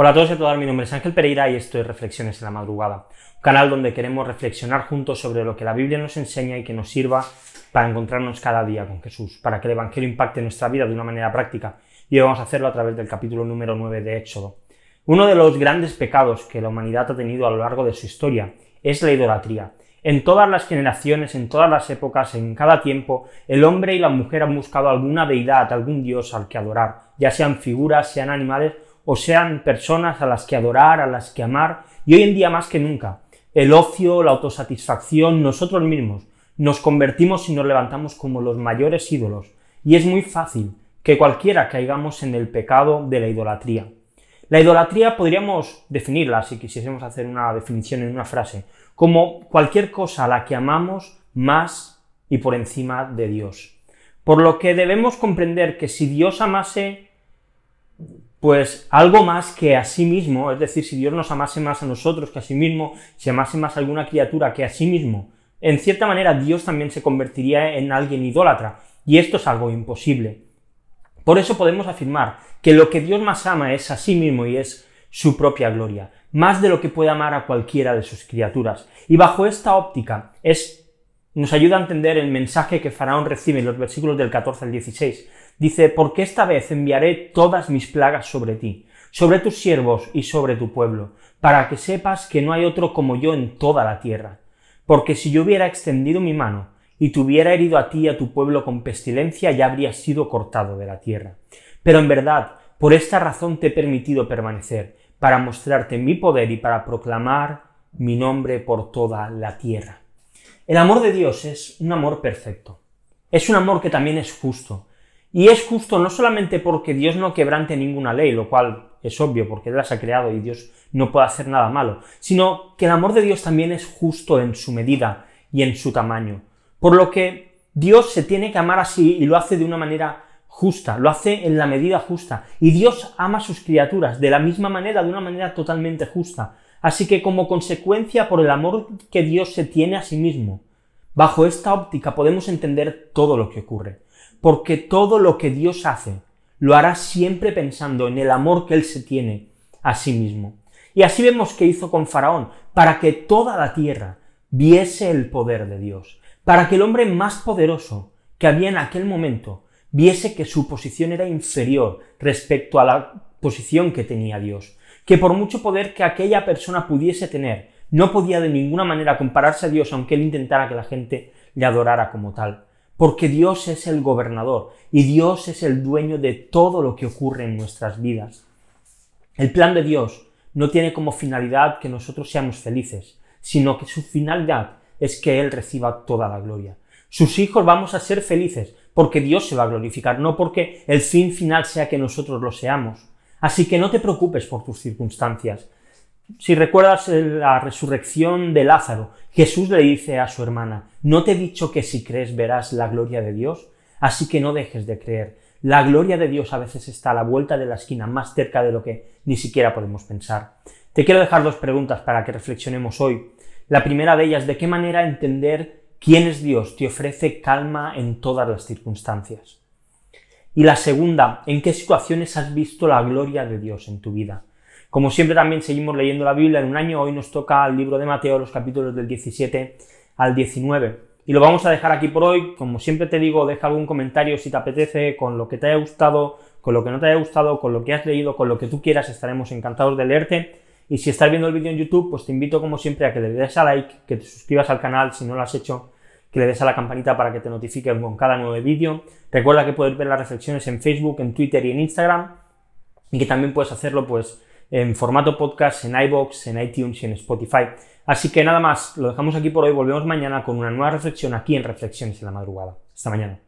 Hola a todos y a todas, mi nombre es Ángel Pereira y esto es Reflexiones en la Madrugada, un canal donde queremos reflexionar juntos sobre lo que la Biblia nos enseña y que nos sirva para encontrarnos cada día con Jesús, para que el Evangelio impacte nuestra vida de una manera práctica. Y hoy vamos a hacerlo a través del capítulo número 9 de Éxodo. Uno de los grandes pecados que la humanidad ha tenido a lo largo de su historia es la idolatría. En todas las generaciones, en todas las épocas, en cada tiempo, el hombre y la mujer han buscado alguna deidad, algún dios al que adorar, ya sean figuras, sean animales o sean personas a las que adorar, a las que amar, y hoy en día más que nunca, el ocio, la autosatisfacción, nosotros mismos, nos convertimos y nos levantamos como los mayores ídolos, y es muy fácil que cualquiera caigamos en el pecado de la idolatría. La idolatría podríamos definirla, si quisiésemos hacer una definición en una frase, como cualquier cosa a la que amamos más y por encima de Dios. Por lo que debemos comprender que si Dios amase pues algo más que a sí mismo, es decir, si Dios nos amase más a nosotros que a sí mismo, si amase más a alguna criatura que a sí mismo, en cierta manera Dios también se convertiría en alguien idólatra, y esto es algo imposible. Por eso podemos afirmar que lo que Dios más ama es a sí mismo y es su propia gloria, más de lo que puede amar a cualquiera de sus criaturas. Y bajo esta óptica es nos ayuda a entender el mensaje que Faraón recibe en los versículos del 14 al 16, Dice, porque esta vez enviaré todas mis plagas sobre ti, sobre tus siervos y sobre tu pueblo, para que sepas que no hay otro como yo en toda la tierra. Porque si yo hubiera extendido mi mano y te hubiera herido a ti y a tu pueblo con pestilencia, ya habrías sido cortado de la tierra. Pero en verdad, por esta razón te he permitido permanecer, para mostrarte mi poder y para proclamar mi nombre por toda la tierra. El amor de Dios es un amor perfecto. Es un amor que también es justo. Y es justo no solamente porque Dios no quebrante ninguna ley, lo cual es obvio porque Él las ha creado y Dios no puede hacer nada malo, sino que el amor de Dios también es justo en su medida y en su tamaño. Por lo que Dios se tiene que amar así y lo hace de una manera justa, lo hace en la medida justa. Y Dios ama a sus criaturas de la misma manera, de una manera totalmente justa. Así que como consecuencia por el amor que Dios se tiene a sí mismo, bajo esta óptica podemos entender todo lo que ocurre porque todo lo que Dios hace lo hará siempre pensando en el amor que Él se tiene a sí mismo. Y así vemos que hizo con Faraón, para que toda la tierra viese el poder de Dios, para que el hombre más poderoso que había en aquel momento viese que su posición era inferior respecto a la posición que tenía Dios, que por mucho poder que aquella persona pudiese tener, no podía de ninguna manera compararse a Dios aunque él intentara que la gente le adorara como tal porque Dios es el gobernador y Dios es el dueño de todo lo que ocurre en nuestras vidas. El plan de Dios no tiene como finalidad que nosotros seamos felices, sino que su finalidad es que Él reciba toda la gloria. Sus hijos vamos a ser felices porque Dios se va a glorificar, no porque el fin final sea que nosotros lo seamos. Así que no te preocupes por tus circunstancias, si recuerdas la resurrección de Lázaro, Jesús le dice a su hermana, ¿no te he dicho que si crees verás la gloria de Dios? Así que no dejes de creer. La gloria de Dios a veces está a la vuelta de la esquina, más cerca de lo que ni siquiera podemos pensar. Te quiero dejar dos preguntas para que reflexionemos hoy. La primera de ellas, ¿de qué manera entender quién es Dios te ofrece calma en todas las circunstancias? Y la segunda, ¿en qué situaciones has visto la gloria de Dios en tu vida? Como siempre también seguimos leyendo la Biblia en un año, hoy nos toca el libro de Mateo, los capítulos del 17 al 19. Y lo vamos a dejar aquí por hoy. Como siempre te digo, deja algún comentario si te apetece con lo que te haya gustado, con lo que no te haya gustado, con lo que has leído, con lo que tú quieras, estaremos encantados de leerte. Y si estás viendo el vídeo en YouTube, pues te invito como siempre a que le des a like, que te suscribas al canal si no lo has hecho, que le des a la campanita para que te notifique con cada nuevo vídeo. Recuerda que puedes ver las reflexiones en Facebook, en Twitter y en Instagram. Y que también puedes hacerlo pues en formato podcast, en iBox, en iTunes y en Spotify. Así que nada más, lo dejamos aquí por hoy, volvemos mañana con una nueva reflexión aquí en Reflexiones en la Madrugada. Hasta mañana.